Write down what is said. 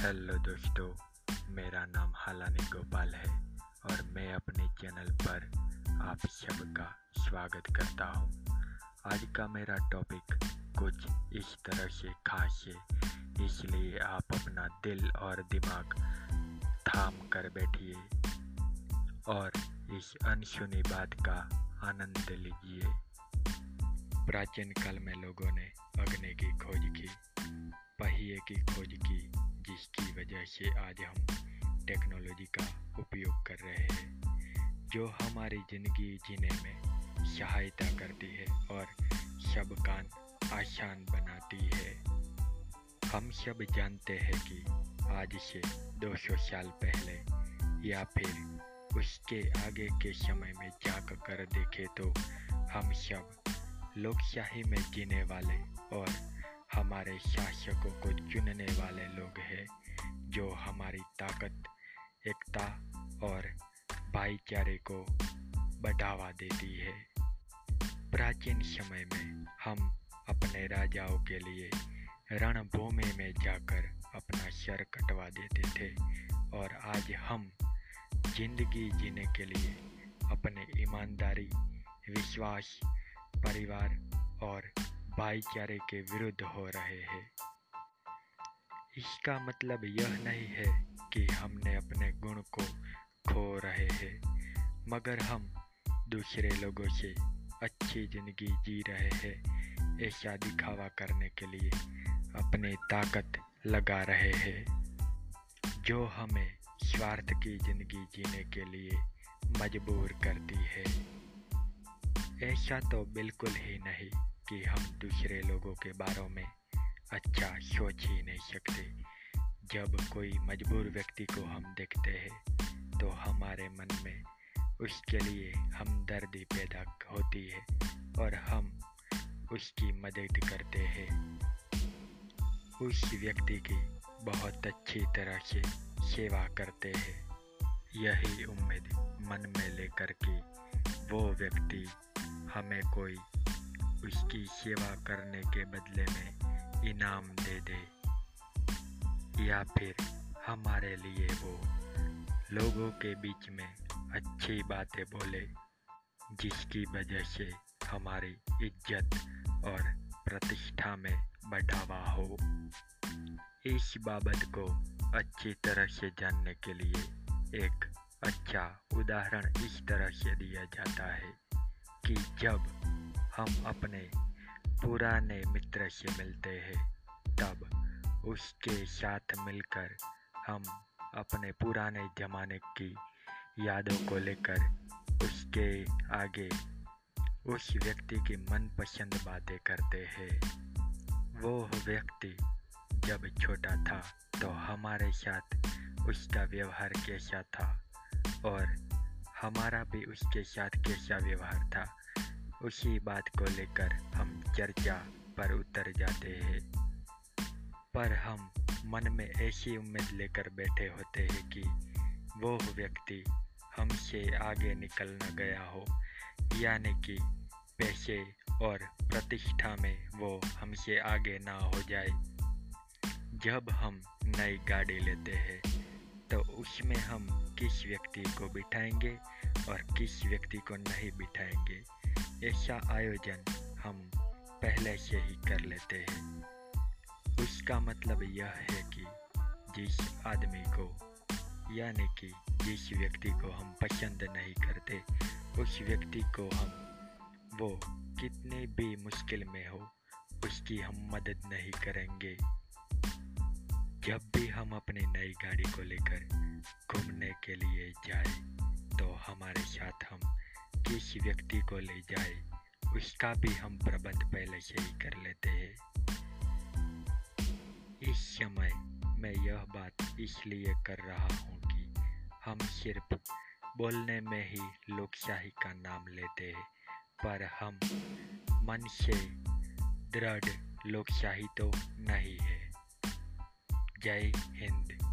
Hello दोस्तों, मेरा नाम हालानी गोपाल है और मैं अपने चैनल पर आप सबका स्वागत करता हूँ। आज का मेरा टॉपिक कुछ इस तरह से खास है, इसलिए आप अपना दिल और दिमाग थाम कर बैठिए और इस अनसुनी बात का आनंद लीजिए। प्राचीन काल में लोगों ने अग्नि की खोज की, पहिए की खोज की जिसकी वजह से आज हम टेक्नोलॉजी का उपयोग कर रहे हैं, जो हमारी ज़िंदगी जीने में सहायता करती है और सब काम आसान बनाती है। हम सब जानते हैं कि आज से 200 साल पहले या फिर उसके आगे के समय में जाकर कर देखे तो हम सब लोकशाही में जीने वाले और हमारे शासकों को चुनने वाले लोग हैं, जो हमारी ताकत, एकता और भाईचारे को बढ़ावा देती है। प्राचीन समय में हम अपने राजाओं के लिए रणभूमि में जाकर अपना सर कटवा देते थे, और आज हम ज़िंदगी जीने के लिए अपने ईमानदारी, विश्वास, परिवार और भाईचारे के विरुद्ध हो रहे हैं। इसका मतलब यह नहीं है कि हमने अपने गुण को खो रहे हैं, मगर हम दूसरे लोगों से अच्छी ज़िंदगी जी रहे हैं, ऐसा दिखावा करने के लिए अपनी ताकत लगा रहे हैं। जो हमें स्वार्थ की ज़िंदगी जीने के लिए मजबूर करती है, ऐसा तो बिल्कुल ही नहीं। कि हम दूसरे लोगों के बारे में अच्छा सोच ही नहीं सकते। जब कोई मजबूर व्यक्ति को हम देखते हैं तो हमारे मन में उसके लिए हमदर्दी पैदा होती है और हम उसकी मदद करते हैं। उस व्यक्ति की बहुत अच्छी तरह से सेवा करते हैं। यही उम्मीद मन में लेकर के वो व्यक्ति हमें कोई उसकी सेवा करने के बदले में इनाम दे दे। या फिर हमारे लिए वो लोगों के बीच में अच्छी बातें बोले, जिसकी वजह से हमारी इज़्ज़त और प्रतिष्ठा में बढ़ावा हो। इस बाबत को अच्छी तरह से जानने के लिए एक अच्छा उदाहरण इस तरह से दिया जाता है कि जब हम अपने पुराने मित्र से मिलते हैं। तब उसके साथ मिलकर हम अपने पुराने ज़माने की यादों को लेकर उसके आगे उस व्यक्ति की मनपसंद बातें करते हैं। वो व्यक्ति जब छोटा था तो हमारे साथ उसका व्यवहार कैसा था और हमारा भी उसके साथ कैसा व्यवहार था उसी बात को लेकर हम चर्चा पर उतर जाते हैं। पर हम मन में ऐसी उम्मीद लेकर बैठे होते हैं कि वो व्यक्ति हमसे आगे निकल न गया हो, यानी कि पैसे और प्रतिष्ठा में वो हमसे आगे ना हो जाए। जब हम नई गाड़ी लेते हैं तो उसमें हम किस व्यक्ति को बिठाएँगे और किस व्यक्ति को नहीं बिठाएँगे? ऐसा आयोजन हम पहले से ही कर लेते हैं। उसका मतलब यह है कि जिस आदमी को, यानी कि जिस व्यक्ति को हम पसंद नहीं करते, उस व्यक्ति को हम, वो कितने भी मुश्किल में हो, उसकी हम मदद नहीं करेंगे। जब भी हम अपनी नई गाड़ी को लेकर घूमने के लिए जाए तो हमारे साथ हम किस व्यक्ति को ले जाए, उसका भी हम प्रबंध पहले से ही कर लेते हैं। इस समय मैं यह बात इसलिए कर रहा हूँ कि हम सिर्फ़ बोलने में ही लोकशाही का नाम लेते हैं, पर हम मन से दृढ़ लोकशाही तो नहीं है। जय हिंद।